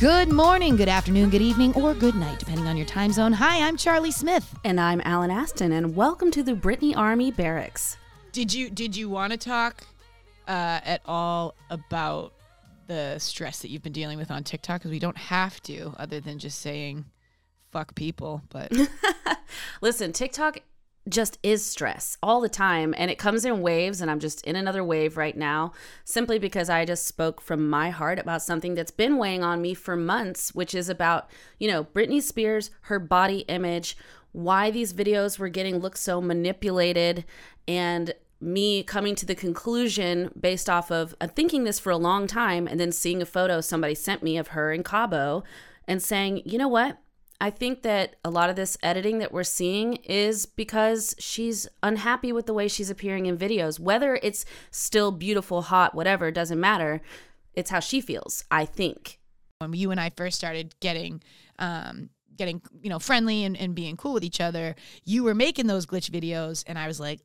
Good morning, good afternoon, good evening, or good night, depending on your time zone. Hi, I'm Charlie Smith. And I'm Allyn Aston, and welcome to the Britney Army Barracks. Did you did you want to talk uh, at all about the stress that you've been dealing with on TikTok? Because we don't have to, other than just saying "fuck people." But listen, TikTok just is stress all the time and it comes in waves and I'm just in another wave right now simply because I just spoke from my heart about something that's been weighing on me for months which is about you know Britney Spears her body image why these videos were getting looked so manipulated and me coming to the conclusion based off of uh, thinking this for a long time and then seeing a photo somebody sent me of her in Cabo and saying you know what I think that a lot of this editing that we're seeing is because she's unhappy with the way she's appearing in videos. Whether it's still beautiful, hot, whatever, doesn't matter. It's how she feels, I think. When you and I first started getting, um, getting you know friendly and, and being cool with each other you were making those glitch videos and i was like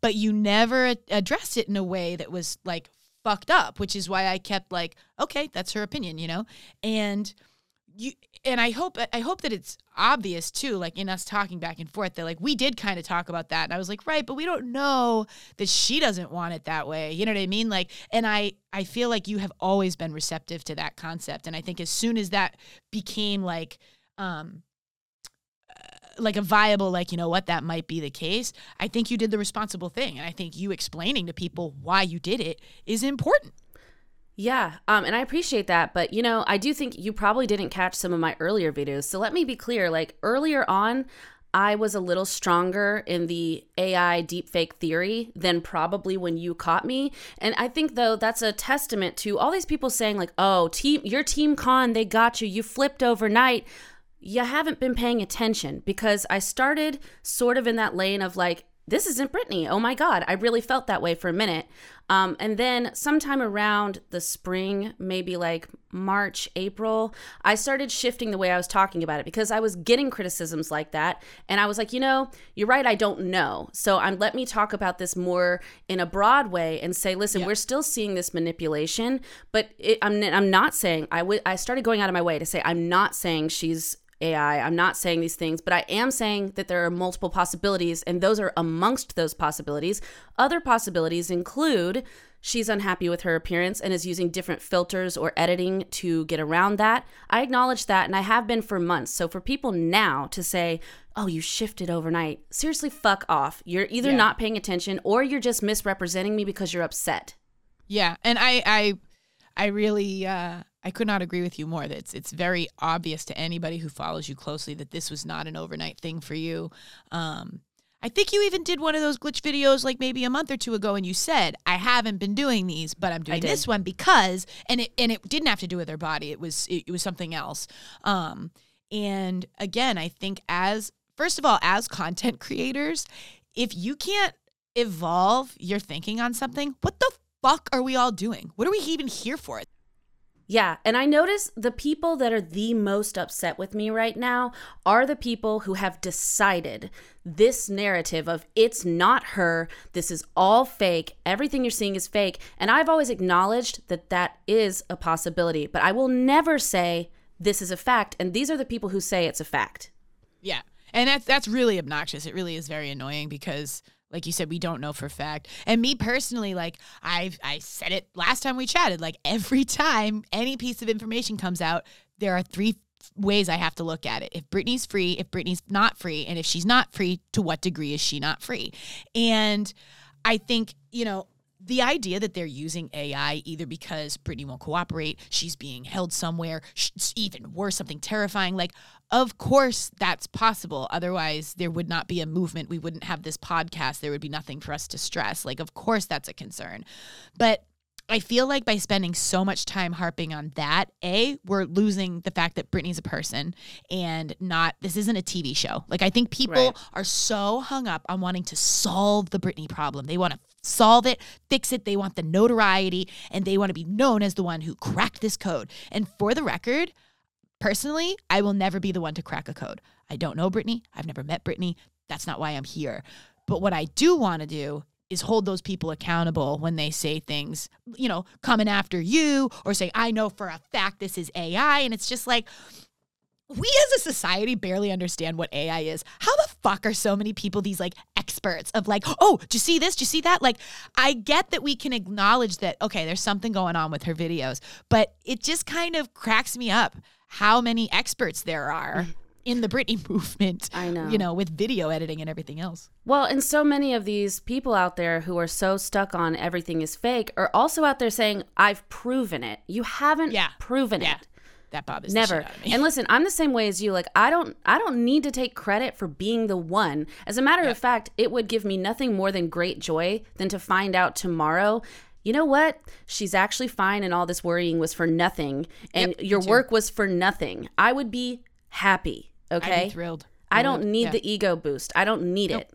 but you never addressed it in a way that was like fucked up which is why i kept like okay that's her opinion you know and you and I hope I hope that it's obvious too, like in us talking back and forth that like we did kind of talk about that. And I was like, right, but we don't know that she doesn't want it that way. You know what I mean? Like, and I I feel like you have always been receptive to that concept. And I think as soon as that became like um uh, like a viable like you know what that might be the case i think you did the responsible thing and i think you explaining to people why you did it is important yeah, um, and I appreciate that, but you know, I do think you probably didn't catch some of my earlier videos. So let me be clear: like earlier on, I was a little stronger in the AI deepfake theory than probably when you caught me. And I think though that's a testament to all these people saying like, "Oh, team, your team con, they got you. You flipped overnight." You haven't been paying attention because I started sort of in that lane of like, this isn't Britney. Oh my God. I really felt that way for a minute. Um, and then sometime around the spring, maybe like March, April, I started shifting the way I was talking about it because I was getting criticisms like that. And I was like, you know, you're right. I don't know. So I'm, let me talk about this more in a broad way and say, listen, yeah. we're still seeing this manipulation, but it, I'm, I'm not saying, I, w- I started going out of my way to say, I'm not saying she's AI. I'm not saying these things, but I am saying that there are multiple possibilities, and those are amongst those possibilities. Other possibilities include she's unhappy with her appearance and is using different filters or editing to get around that. I acknowledge that, and I have been for months. So for people now to say, oh, you shifted overnight, seriously, fuck off. You're either yeah. not paying attention or you're just misrepresenting me because you're upset. Yeah. And I, I, I really, uh, I could not agree with you more. That it's it's very obvious to anybody who follows you closely that this was not an overnight thing for you. Um, I think you even did one of those glitch videos like maybe a month or two ago, and you said, "I haven't been doing these, but I'm doing this one because," and it and it didn't have to do with her body. It was it, it was something else. Um, and again, I think as first of all, as content creators, if you can't evolve your thinking on something, what the fuck are we all doing? What are we even here for? Yeah, and I notice the people that are the most upset with me right now are the people who have decided this narrative of it's not her, this is all fake, everything you're seeing is fake. And I've always acknowledged that that is a possibility, but I will never say this is a fact. And these are the people who say it's a fact. Yeah. And that's that's really obnoxious. It really is very annoying because like you said we don't know for fact and me personally like i i said it last time we chatted like every time any piece of information comes out there are three ways i have to look at it if britney's free if britney's not free and if she's not free to what degree is she not free and i think you know the idea that they're using AI either because Britney won't cooperate, she's being held somewhere, even worse, something terrifying. Like, of course, that's possible. Otherwise, there would not be a movement. We wouldn't have this podcast. There would be nothing for us to stress. Like, of course, that's a concern. But I feel like by spending so much time harping on that, A, we're losing the fact that Britney's a person and not, this isn't a TV show. Like, I think people right. are so hung up on wanting to solve the Britney problem. They want to solve it, fix it. They want the notoriety and they want to be known as the one who cracked this code. And for the record, personally, I will never be the one to crack a code. I don't know Britney. I've never met Britney. That's not why I'm here. But what I do want to do is hold those people accountable when they say things, you know, coming after you or say, I know for a fact this is AI. And it's just like, we as a society barely understand what AI is. How the fuck are so many people these like experts of like, oh, do you see this? Do you see that? Like, I get that we can acknowledge that, okay, there's something going on with her videos, but it just kind of cracks me up how many experts there are mm-hmm. in the Britney movement. I know. You know, with video editing and everything else. Well, and so many of these people out there who are so stuck on everything is fake are also out there saying, I've proven it. You haven't Yeah. proven Yeah. it. That bothers the Never. shit out of me. And listen, I'm the same way as you. Like I don't I don't need to take credit for being the one. As a matter of fact, it would give me nothing more than great joy than to find out tomorrow you know what? She's actually fine, and all this worrying was for nothing, and your work was for nothing. I would be happy. Okay, I'd be thrilled. I don't need yeah. the ego boost. I don't need it.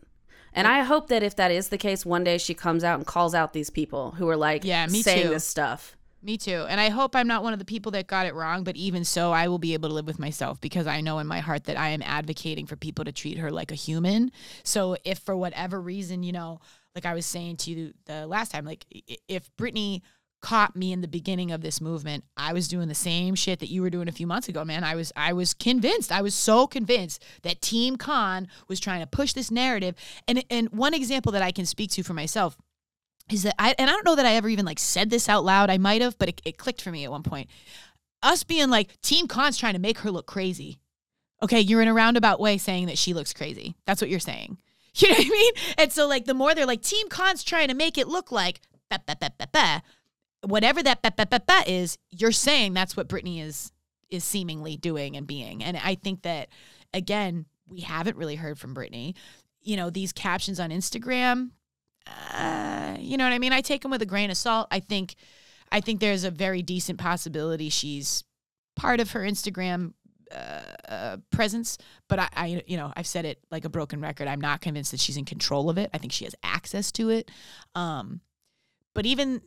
And I hope that if that is the case, one day she comes out and calls out these people who are like Yeah, me saying too. this stuff. Me too. And I hope I'm not one of the people that got it wrong, but even so, I will be able to live with myself because I know in my heart that I am advocating for people to treat her like a human. So if for whatever reason, you know, like I was saying to you the last time, like if Brittany caught me in the beginning of this movement, I was doing the same shit that you were doing a few months ago, man. I was I was convinced. I was so convinced that Team Con was trying to push this narrative. And and one example that I can speak to for myself is that I and I don't know that I ever even like said this out loud. I might have, but it, it clicked for me at one point. Us being like Team Con's trying to make her look crazy. Okay, you're in a roundabout way saying that she looks crazy. That's what you're saying. You know what I mean? And so like the more they're like Team Con's trying to make it look like ba, ba, ba, ba, ba, whatever that ba, ba, ba, ba is, you're saying that's what Britney is is seemingly doing and being. And I think that again, we haven't really heard from Britney. You know, these captions on Instagram, uh, you know what I mean? I take them with a grain of salt. I think, I think there's a very decent possibility she's part of her Instagram uh, uh, presence, but I, I, you know, I've said it like a broken record. I'm not convinced that she's in control of it. I think she has access to it. Um, but even,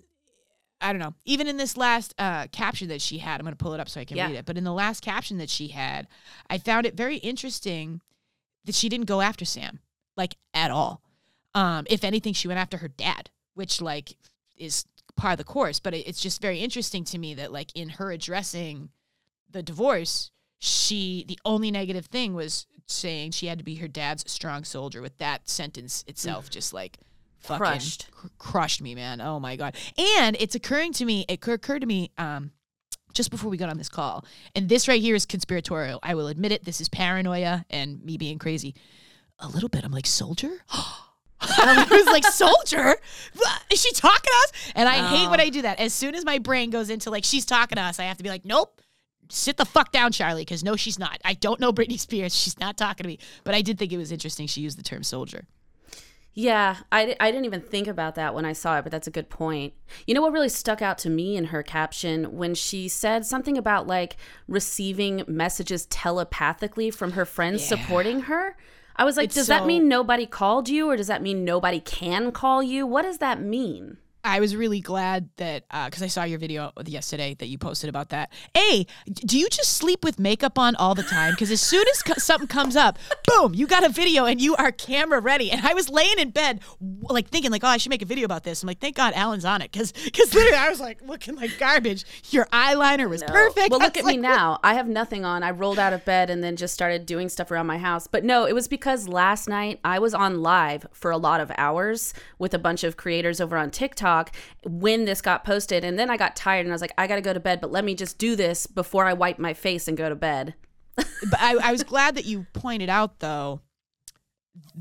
I don't know, even in this last uh, caption that she had, I'm going to pull it up so I can Yeah. read it. But in the last caption that she had, I found it very interesting that she didn't go after Sam, like at all. Um, if anything, she went after her dad, which like is part of the course. But it, it's just very interesting to me that like in her addressing the divorce, she the only negative thing was saying she had to be her dad's strong soldier. With that sentence itself, just like fucking Crushed. cr- crushed me, man. Oh my god! And it's occurring to me. It cur- occurred to me. Um, just before we got on this call, and this right here is conspiratorial. I will admit it. This is paranoia and me being crazy. A little bit. I'm like soldier. I was like, soldier? Is she talking to us? And I hate when I do that. As soon as my brain goes into like, she's talking to us, I have to be like, nope. Sit the fuck down, Charlie, because no, she's not. I don't know Britney Spears. She's not talking to me. But I did think it was interesting she used the term soldier. Yeah, I, I didn't even think about that when I saw it, but that's a good point. You know what really stuck out to me in her caption when she said something about like receiving messages telepathically from her friends Yeah. supporting her? I was like, It's does that mean nobody called you or does that mean nobody can call you? What does that mean? I was really glad that uh, because I saw your video yesterday that you posted about that. Hey, do you just sleep with makeup on all the time? Because as soon as co- something comes up, boom, you got a video and you are camera ready. And I was laying in bed, like thinking, like, oh, I should make a video about this. I'm like, thank God Allyn's on it, because because literally I was like looking like garbage. Your eyeliner was perfect. Well, look at me like, now. I have nothing on. I rolled out of bed and then just started doing stuff around my house. But no, it was because last night I was on live for a lot of hours with a bunch of creators over on TikTok when this got posted. And then I got tired and I was like, I got to go to bed, but let me just do this before I wipe my face and go to bed. But I, I was glad that you pointed out though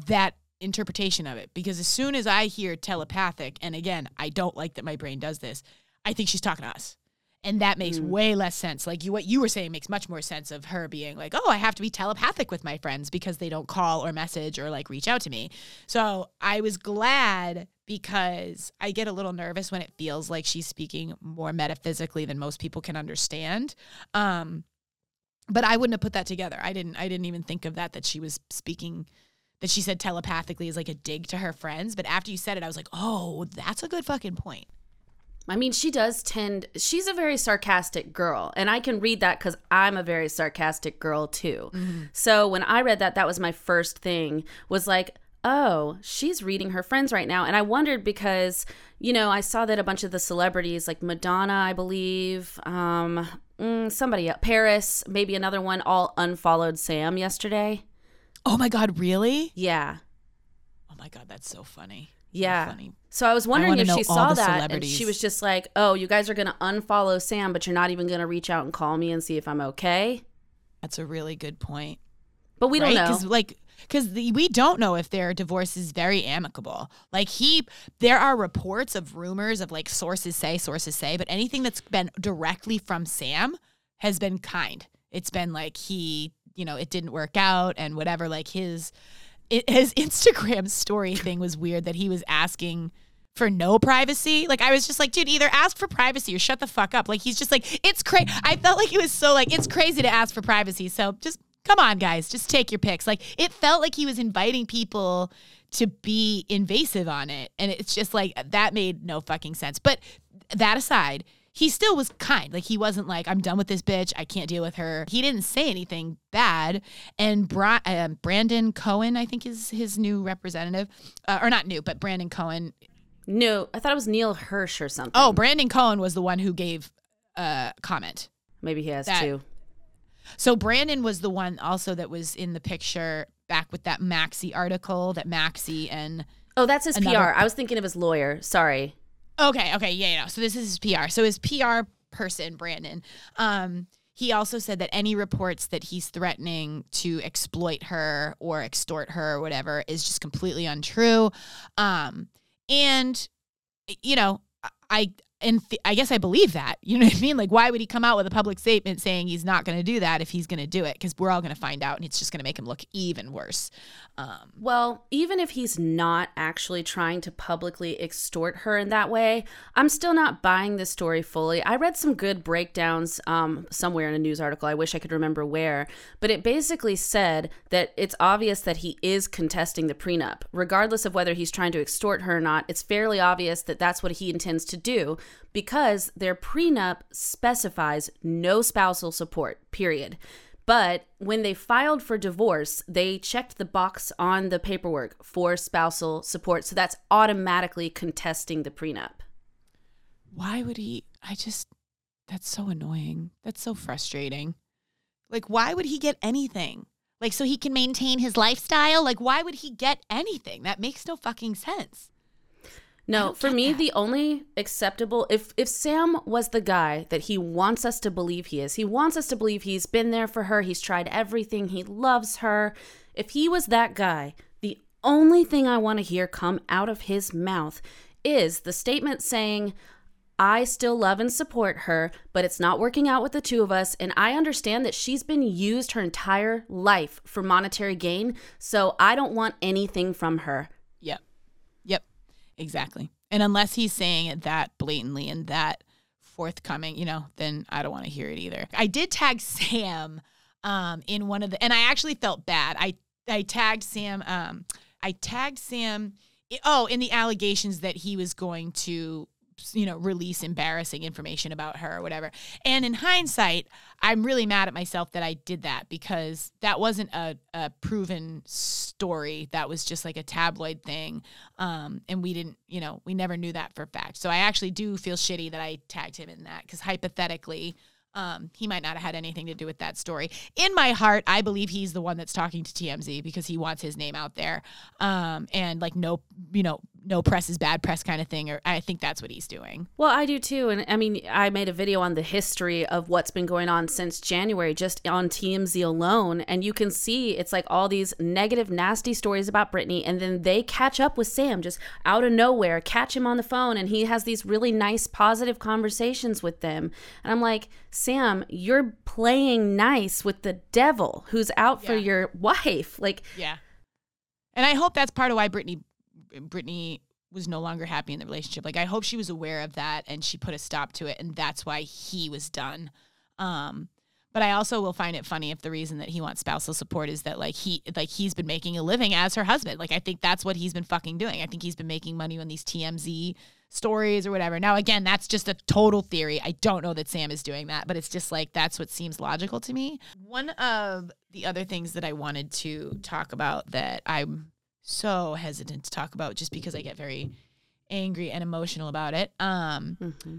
that interpretation of it because as soon as I hear telepathic, and again, I don't like that my brain does this, I think she's talking to us. And that makes way less sense. Like you, what you were saying makes much more sense of her being like, "Oh, I have to be telepathic with my friends because they don't call or message or like reach out to me." So I was glad because I get a little nervous when it feels like she's speaking more metaphysically than most people can understand. Um, but I wouldn't have put that together. I didn't. I didn't even think of that. That she was speaking, that she said telepathically is like a dig to her friends. But after you said it, I was like, oh, that's a good fucking point. I mean, she does tend, she's a very sarcastic girl. And I can read that because I'm a very sarcastic girl too. So when I read that, that was my first thing was like, oh, she's reading her friends right now. And I wondered because, you know, I saw that a bunch of the celebrities, like Madonna, I believe, um, mm, somebody else, Paris, maybe another one, all unfollowed Sam yesterday. Oh my God, really? Yeah. Oh my God, that's so funny. Yeah. So I was wondering wanna if she saw that and she was just like, "Oh, you guys are going to unfollow Sam, but you're not even going to reach out and call me and see if I'm okay." That's a really good point. But we don't know. Because like, because we don't know if their divorce is very amicable. Like he, there are reports of rumors of like sources say, sources say, but anything that's been directly from Sam has been kind. It's been like he, you know, it didn't work out and whatever. Like his, his Instagram story thing was weird that he was asking for no privacy. Like I was just like, dude, either ask for privacy or shut the fuck up. Like he's just like, it's crazy. I felt like it was so like, it's crazy to ask for privacy. So just come on, guys, just take your picks. Like it felt like he was inviting people to be invasive on it, and it's just like that made no fucking sense. But that aside. He still was kind. Like he wasn't like, I'm done with this bitch. I can't deal with her. He didn't say anything bad. And Bra- um, Brandon Cohen, I think, is his new representative, uh, or not new, but Brandon Cohen no, I thought it was Neal Hersh or something. Oh, Brandon Cohen was the one who gave a comment. maybe he has that- two. So Brandon was the one also that was in the picture back with that Maxi article that Maxi and Oh, that's his Another- PR. I was thinking of his lawyer. Sorry. Okay, okay, yeah, yeah. So this is his PR. So his PR person, Brandon, um, he also said that any reports that he's threatening to exploit her or extort her or whatever is just completely untrue. Um, and you know, I and th- I guess I believe that. You know what I mean? Like, why would he come out with a public statement saying he's not going to do that if he's going to do it? Because we're all going to find out, and it's just going to make him look even worse. Um, Well, even if he's not actually trying to publicly extort her in that way, I'm still not buying this story fully. I read some good breakdowns um, somewhere in a news article. I wish I could remember where, but it basically said that it's obvious that he is contesting the prenup. Regardless of whether he's trying to extort her or not, it's fairly obvious that that's what he intends to do because their prenup specifies no spousal support, period. But when they filed for divorce, they checked the box on the paperwork for spousal support. So that's automatically contesting the prenup. why would he? I just, that's so annoying. That's so frustrating. Like, why would he get anything? Like, so he can maintain his lifestyle? Like, why would he get anything? That makes no fucking sense. No, for me, that. the only acceptable if if Sam was the guy that he wants us to believe he is, he wants us to believe he's been there for her, he's tried everything, he loves her. If he was that guy, the only thing I want to hear come out of his mouth is the statement saying, I still love and support her, but it's not working out with the two of us. And I understand that she's been used her entire life for monetary gain. So I don't want anything from her. Yep. Yep. Exactly. And unless he's saying it that blatantly and that forthcoming, you know, then I don't want to hear it either. I did tag Sam um in one of the and I actually felt bad. I I tagged Sam um I tagged Sam oh, in the allegations that he was going to you know release embarrassing information about her or whatever and in hindsight i'm really mad at myself that i did that because that wasn't a, a proven story that was just like a tabloid thing um, and we didn't you know we never knew that for fact so i actually do feel shitty that i tagged him in that because hypothetically um, he might not have had anything to do with that story. In my heart, I believe he's the one that's talking to TMZ because he wants his name out there. Um, and like no, you know, no press is bad press kind of thing. Or I think that's what he's doing. Well, I do too. And I mean, I made a video on the history of what's been going on since January, just on TMZ alone. And you can see it's like all these negative, nasty stories about britney And then they catch up with Sam just out of nowhere, catch him on the phone. And he has these really nice, positive conversations with them. And I'm like, Sam, you're playing nice with the devil who's out for your wife. Like, Yeah. And I hope that's part of why Britney Britney was no longer happy in the relationship. Like I hope she was aware of that and she put a stop to it and that's why he was done. Um but I also will find it funny if the reason that he wants spousal support is that like he like he's been making a living as her husband. Like I think that's what he's been fucking doing. I think he's been making money on these TMZ stories or whatever. Now again, that's just a total theory. I don't know that Sam is doing that, but it's just like that's what seems logical to me. One of the other things that I wanted to talk about that I'm so hesitant to talk about just because I get very angry and emotional about it. Um, Mm-hmm.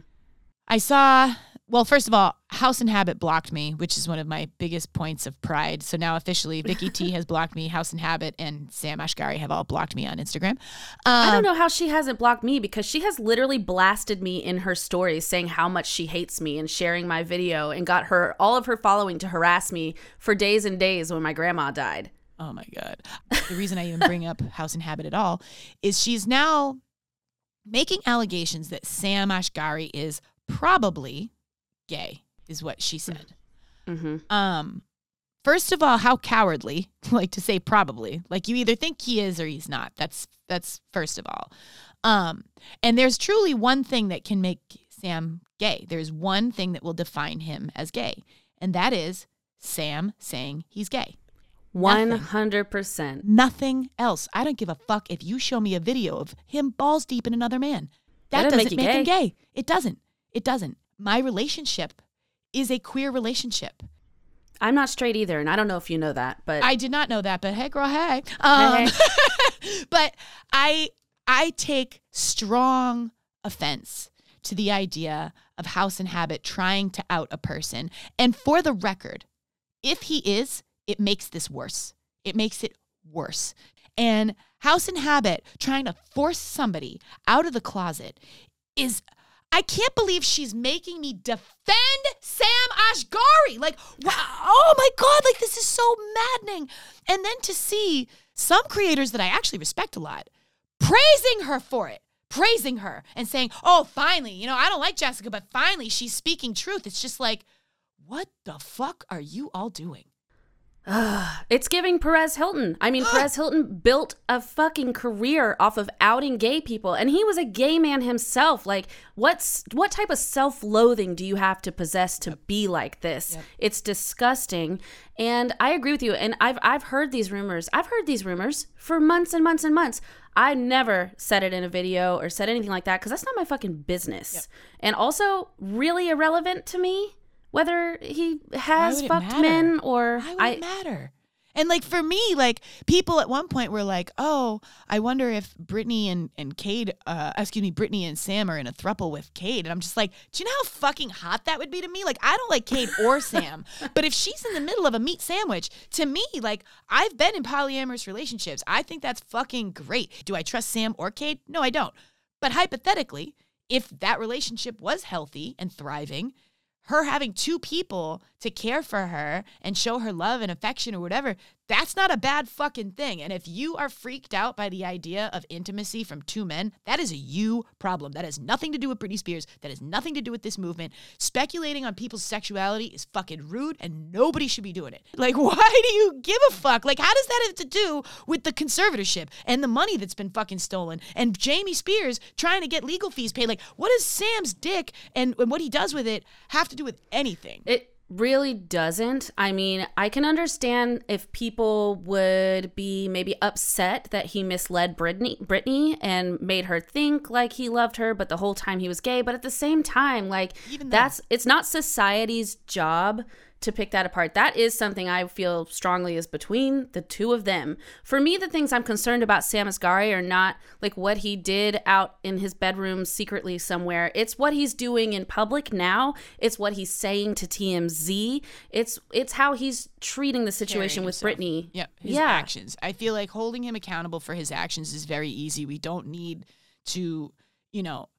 I saw, well, first of all, House and Habit blocked me, which is one of my biggest points of pride. So now officially, Vicky T has blocked me, House and Habit, and Sam Asghari have all blocked me on Instagram. Um, I don't know how she hasn't blocked me because she has literally blasted me in her stories saying how much she hates me and sharing my video and got her all of her following to harass me for days and days when my grandma died. Oh my God. The reason I even bring up House and Habit at all is she's now making allegations that Sam Asghari is probably gay, is what she said. Mm-hmm. Um, first of all, how cowardly, like to say probably. Like you either think he is or he's not. That's that's first of all. Um, and there's truly one thing that can make Sam gay. There's one thing that will define him as gay, and that is Sam saying he's gay. One Nothing. hundred percent. Nothing else. I don't give a fuck if you show me a video of him balls deep in another man. That, That doesn't make make, him gay. It doesn't. It doesn't. My relationship is a queer relationship. I'm not straight either, and I don't know if you know that, but I did not know that, but hey, girl, hey. Um, Hey, but I I take strong offense to the idea of House and Habit trying to out a person. And for the record, if he is, it makes this worse. It makes it worse. And House and Habit trying to force somebody out of the closet is I can't believe she's making me defend Sam Asghari. Like, wow, oh my God, like this is so maddening. And then to see some creators that I actually respect a lot praising her for it, praising her and saying, oh, finally, you know, I don't like Jessica, but finally she's speaking truth. It's just like, what the fuck are you all doing? it's giving Perez Hilton. I mean, Perez Hilton built a fucking career off of outing gay people, and he was a gay man himself. Like, what's what type of self-loathing do you have to possess to be like this? It's disgusting. And I agree with you. And I've I've heard these rumors. I've heard these rumors for months and months and months. I never said it in a video or said anything like that because that's not my fucking business. And also, really irrelevant to me whether he has fucked men or Why would I. it matter? And like for me, like people at one point were like, "Oh, I wonder if Britney and and Cade, uh, excuse me, Britney and Sam are in a thruple with Cade." And I'm just like, "Do you know how fucking hot that would be to me? Like, I don't like Cade or Sam, but if she's in the middle of a meat sandwich, to me, like I've been in polyamorous relationships. I think that's fucking great. Do I trust Sam or Cade? No, I don't. But hypothetically, if that relationship was healthy and thriving, her having two people to care for her and show her love and affection or whatever, that's not a bad fucking thing. And if you are freaked out by the idea of intimacy from two men, that is a you problem. That has nothing to do with Britney Spears. That has nothing to do with this movement. Speculating on people's sexuality is fucking rude and nobody should be doing it. Like, why do you give a fuck? Like, how does that have to do with the conservatorship and the money that's been fucking stolen and Jamie Spears trying to get legal fees paid? Like, what does Sam's dick and, and what he does with it have to do with anything? It really doesn't. I mean, I can understand if people would be maybe upset that he misled Britney, Britney and made her think like he loved her, but the whole time he was gay. But at the same time, like Even that's it's not society's job to pick that apart. That is something I feel strongly is between the two of them. For me, the things I'm concerned about Sam Asghari are not like what he did out in his bedroom secretly somewhere. It's what he's doing in public now. It's what he's saying to TMZ. It's it's how he's treating the situation with. Britney. Yeah, his Yeah. actions. I feel like holding him accountable for his actions is very easy. We don't need to, you know,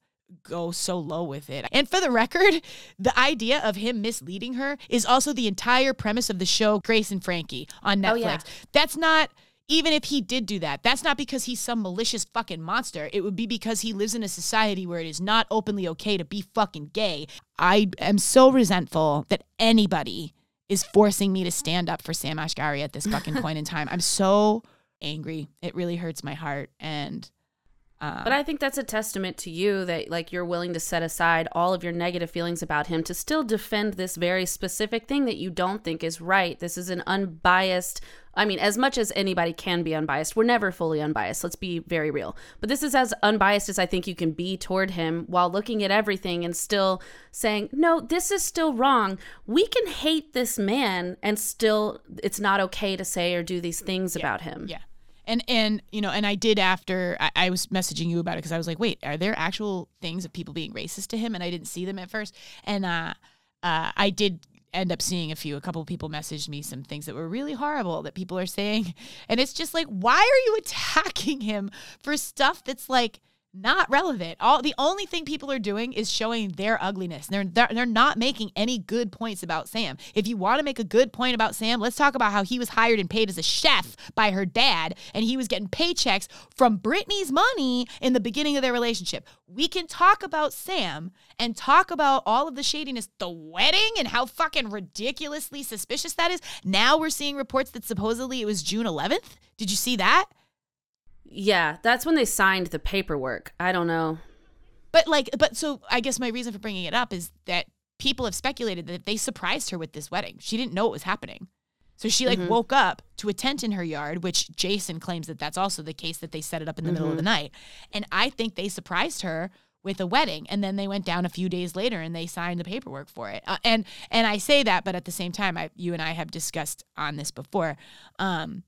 go so low with it. And for the record, the idea of him misleading her is also the entire premise of the show Grace and Frankie on Netflix. Oh, yeah. That's not even if he did do that, that's not because he's some malicious fucking monster. It would be because he lives in a society where it is not openly okay to be fucking gay. I am so resentful that anybody is forcing me to stand up for Sam Asghari at this fucking point in time. I'm so angry. It really hurts my heart. And um, But I think that's a testament to you that like you're willing to set aside all of your negative feelings about him to still defend this very specific thing that you don't think is right. This is an unbiased I mean, as much as anybody can be unbiased, we're never fully unbiased. Let's be very real. But this is as unbiased as I think you can be toward him while looking at everything and still saying, no, this is still wrong. We can hate this man and still, it's not okay to say or do these things about him. Yeah. And and you know, and I did after I, I was messaging you about it because I was like, wait, are there actual things of people being racist to him? And I didn't see them at first. And uh, uh, I did end up seeing a few. A couple of people messaged me some things that were really horrible that people are saying, and it's just like, why are you attacking him for stuff that's like not relevant. All the only thing people are doing is showing their ugliness. They're, they're they're not making any good points about Sam. If you want to make a good point about Sam, let's talk about how he was hired and paid as a chef by her dad, and he was getting paychecks from Britney's money in the beginning of their relationship. We can talk about Sam and talk about all of the shadiness, the wedding, and how fucking ridiculously suspicious that is. Now we're seeing reports that supposedly it was June 11th. Did you see that? Yeah, that's when they signed the paperwork. I don't know. But like, but so I guess my reason for bringing it up is that people have speculated that they surprised her with this wedding. She didn't know it was happening. So she like Mhm. woke up to a tent in her yard, which Jason claims that that's also the case that they set it up in the middle of the night. And I think they surprised her with a wedding and then they went down a few days later and they signed the paperwork for it. Uh, and and I say that but at the same time I you and I have discussed on this before um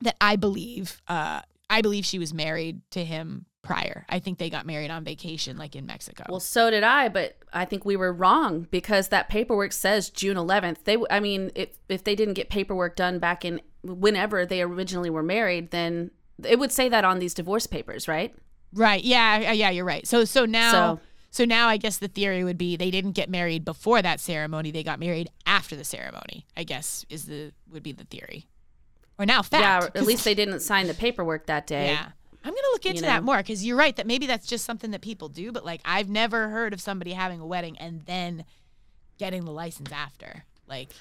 that I believe uh I believe she was married to him prior. I think they got married on vacation like in Mexico. Well, so did I, but I think we were wrong because that paperwork says June 11th. They, I mean, if if they didn't get paperwork done back in whenever they originally were married, then it would say that on these divorce papers, right? Right. Yeah. Yeah. You're right. So so now so, So- now I guess the theory would be they didn't get married before that ceremony. They got married after the ceremony. I guess is the would be the theory. Or now fact. yeah, at least they didn't sign the paperwork that day. Yeah. I'm gonna look into you that more because you're right that maybe that's just something that people do, but like I've never heard of somebody having a wedding and then getting the license after. Like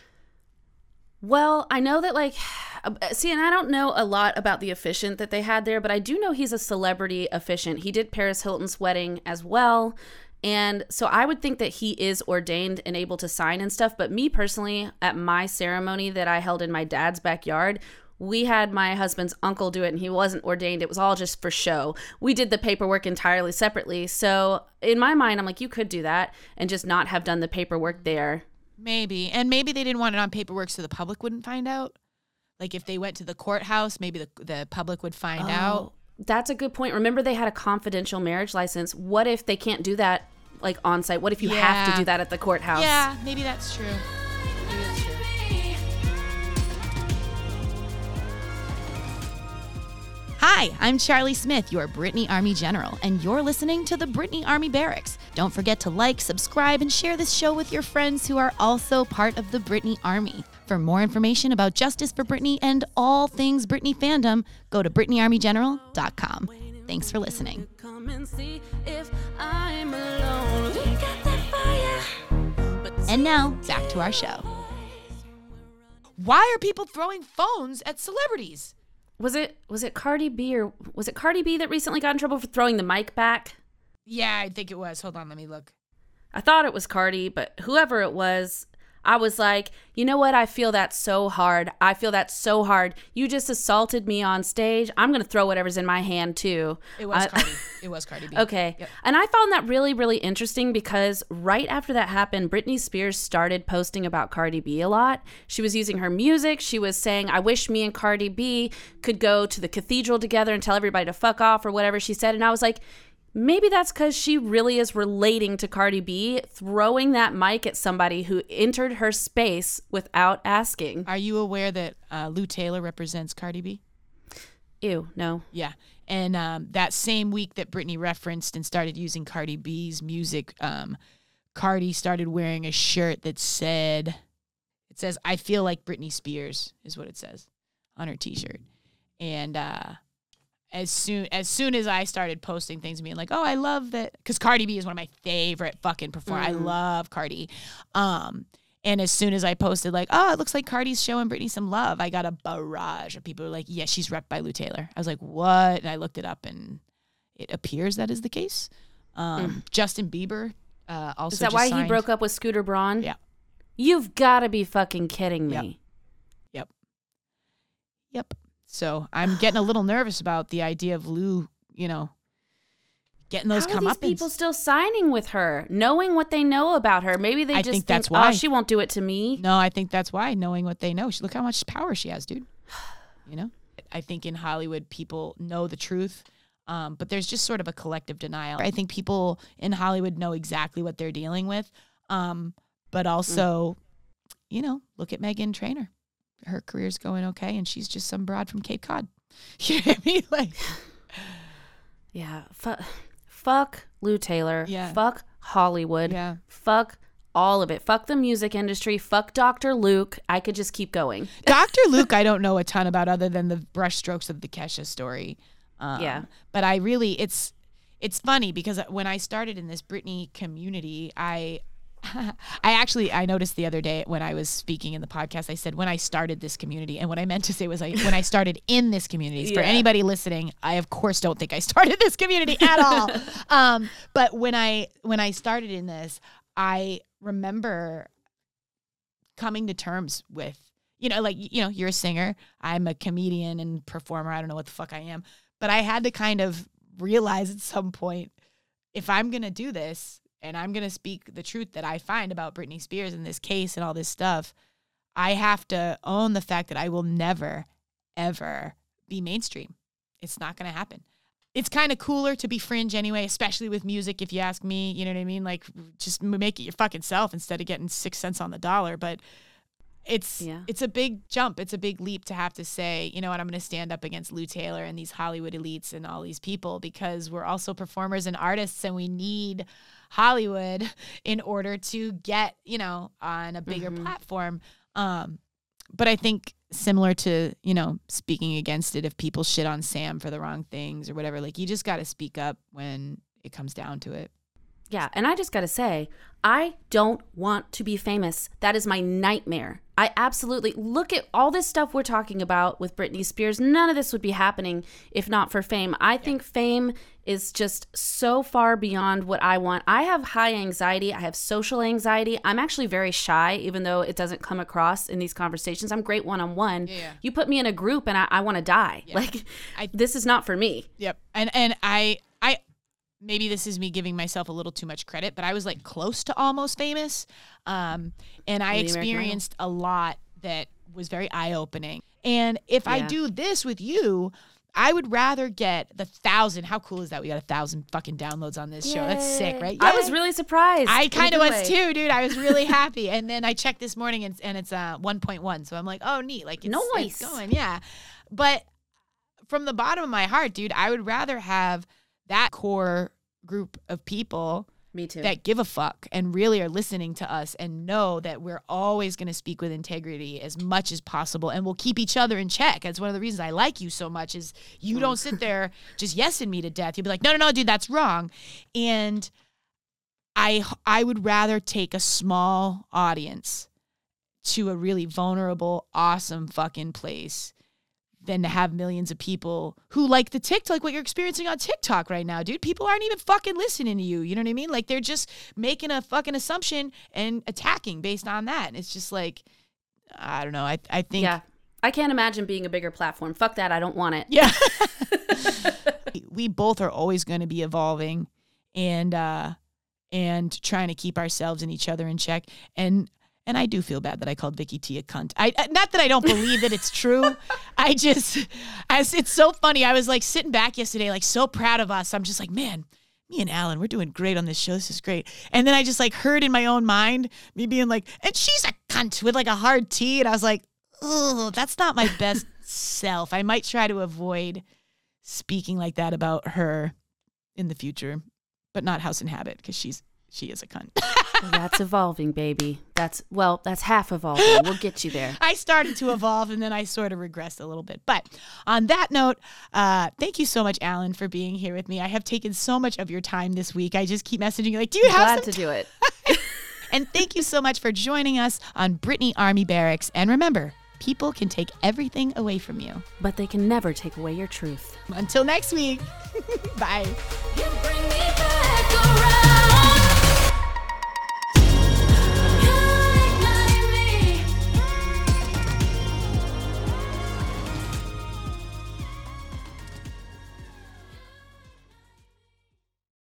Well, I know that like uh, see and I don't know a lot about the officiant that they had there, but I do know he's a celebrity officiant. He did Paris Hilton's wedding as well. And so I would think that he is ordained and able to sign and stuff, but me personally at my ceremony that I held in my dad's backyard, we had my husband's uncle do it and he wasn't ordained. It was all just for show. We did the paperwork entirely separately. So in my mind, I'm like, you could do that and just not have done the paperwork there. maybe, and maybe they didn't want it on paperwork so the public wouldn't find out. Like if they went to the courthouse, maybe the the public would find oh, out. Oh, That's a good point. Remember, they had a confidential marriage license. What if they can't do that like on site? What if you have to do that at the courthouse? Yeah, maybe that's true. Hi, I'm Charlie Smith, your Britney Army General, and you're listening to the Britney Army Barracks. Don't forget to like, subscribe, and share this show with your friends who are also part of the Britney Army. For more information about Justice for Britney and all things Britney fandom, go to BritneyArmyGeneral.com. Thanks for listening. And now, back to our show. Why are people throwing phones at celebrities? Was it was it Cardi B or was it Cardi B that recently got in trouble for throwing the mic back? Yeah, I think it was. Hold on, let me look. I thought it was Cardi, but whoever it was, I was like, you know what? I feel that so hard. I feel that so hard. You just assaulted me on stage. I'm gonna throw whatever's in my hand too. It was I- Cardi. It was Cardi B. Okay. Yep. And I found that really, really interesting because right after that happened, Britney Spears started posting about Cardi B a lot. She was using her music. She was saying, I wish me and Cardi B could go to the cathedral together and tell everybody to fuck off or whatever she said. And I was like, maybe that's because she really is relating to Cardi B, throwing that mic at somebody who entered her space without asking. Are you aware that uh, Lou Taylor represents Cardi B? Ew, no. Yeah. And um, that same week that Britney referenced and started using Cardi B's music, um, Cardi started wearing a shirt that said, it says, I feel like Britney Spears, is what it says on her t shirt. And uh, as soon as soon as I started posting things and being like, oh, I love that, because Cardi B is one of my favorite fucking performers. I Mhm. love Cardi. Um, and as soon as I posted, like, oh, it looks like Cardi's showing Britney some love, I got a barrage of people who were like, yeah, she's repped by Lou Taylor. I was like, what? And I looked it up, and it appears that is the case. Um, Justin Bieber uh, also Mm. Is that why he broke up with Scooter Braun? Yeah. You've got to be fucking kidding me. Yep. Yep. So I'm getting a little nervous about the idea of Lou, you know, getting those How come are up. these people still signing with her, knowing what they know about her? Maybe they I just think that's oh, why. she won't do it to me. No, I think that's why, knowing what they know. She, look how much power she has, dude. You know? I think in Hollywood people know the truth. Um, but there's just sort of a collective denial. I think people in Hollywood know exactly what they're dealing with. Um, but also, you know, look at Meghan Trainor. Her career's going okay, and she's just some broad from Cape Cod. You know what I mean? Like, Yeah. Fu- fuck Lou Taylor. Yeah. Fuck Hollywood. yeah. Fuck all of it. Fuck the music industry. Fuck Dr. Luke. I could just keep going. Dr. Luke, I don't know a ton about other than the brushstrokes of the Kesha story. Um, Yeah. But I really, it's it's funny because when I started in this Britney community, I I actually I noticed the other day when I was speaking in the podcast, I said when I started this community, and what I meant to say was I when I started in this community. For Yeah. anybody listening, I of course don't think I started this community at all. um, but when I when I started in this, I remember coming to terms with you know like you know you're a singer i'm a comedian and performer i don't know what the fuck i am but i had to kind of realize at some point if i'm going to do this and i'm going to speak the truth that i find about britney spears in this case and all this stuff i have to own the fact that i will never ever be mainstream it's not going to happen it's kind of cooler to be fringe anyway, especially with music. If you ask me, you know what I mean. Like, just make it your fucking self instead of getting six cents on the dollar. But it's Yeah. it's a big jump. It's a big leap to have to say, you know what, I'm going to stand up against Lou Taylor and these Hollywood elites and all these people because we're also performers and artists, and we need Hollywood in order to get you know on a bigger platform. Um, but I think similar to you know speaking against it if people shit on Sam for the wrong things or whatever, like you just got to speak up when it comes down to it. Yeah, and I just got to say, I don't want to be famous. That is my nightmare. I absolutely look at all this stuff we're talking about with Britney Spears. None of this would be happening if not for fame. I think fame is just so far beyond what I want. I have high anxiety, I have social anxiety. I'm actually very shy, even though it doesn't come across in these conversations. I'm great one on one. Yeah. You put me in a group and I, I want to die. Like, I- this is not for me. Yep. And and I I maybe this is me giving myself a little too much credit, but I was like close to almost famous. Um and I The American Idol. experienced a lot that was very eye-opening. And if I do this with you, I would rather get the thousand. How cool is that? We got a thousand fucking downloads on this show. That's sick, Yay. right? I was really surprised. I kind of was way. too, dude. I was really happy. And then I checked this morning and, and it's uh 1.1. So I'm like, oh, neat. Like, it's, Nice. it's going. Yeah. But from the bottom of my heart, dude, I would rather have that core group of people Me too. that give a fuck and really are listening to us and know that we're always going to speak with integrity as much as possible and we'll keep each other in check. That's one of the reasons I like you so much is you don't sit there just yesing me to death. You'll be like, no, no, no, dude, that's wrong. And I I would rather take a small audience to a really vulnerable, awesome fucking place than to have millions of people who like the TikTok, like what you're experiencing on TikTok right now, dude. People aren't even fucking listening to you. You know what I mean? Like they're just making a fucking assumption and attacking based on that. And it's just like, I don't know. I I think Yeah. I can't imagine being a bigger platform. Fuck that. I don't want it. yeah. we both are always going to be evolving and uh and trying to keep ourselves and each other in check. And and I do feel bad that I called Vicky T a cunt. I I- not that I don't believe that it's true. I just as it's so funny. I was like sitting back yesterday, like so proud of us. I'm just like, man, me and Allyn, we're doing great on this show. This is great. And then I just like heard in my own mind me being like, and she's a cunt with like a hard T. And I was like, oh, that's not my best self. I might try to avoid speaking like that about her in the future, but not House and Habit because she's she is a cunt. That's evolving, baby. That's well, that's half evolving. We'll get you there. I started to evolve and then I sort of regressed a little bit. But on that note, uh, thank you so much, Allyn, for being here with me. I have taken so much of your time this week. I just keep messaging you like, do you have Glad some to do it. And thank you so much for joining us on Britney Army Barracks. And remember, people can take everything away from you. But they can never take away your truth. Until next week, bye.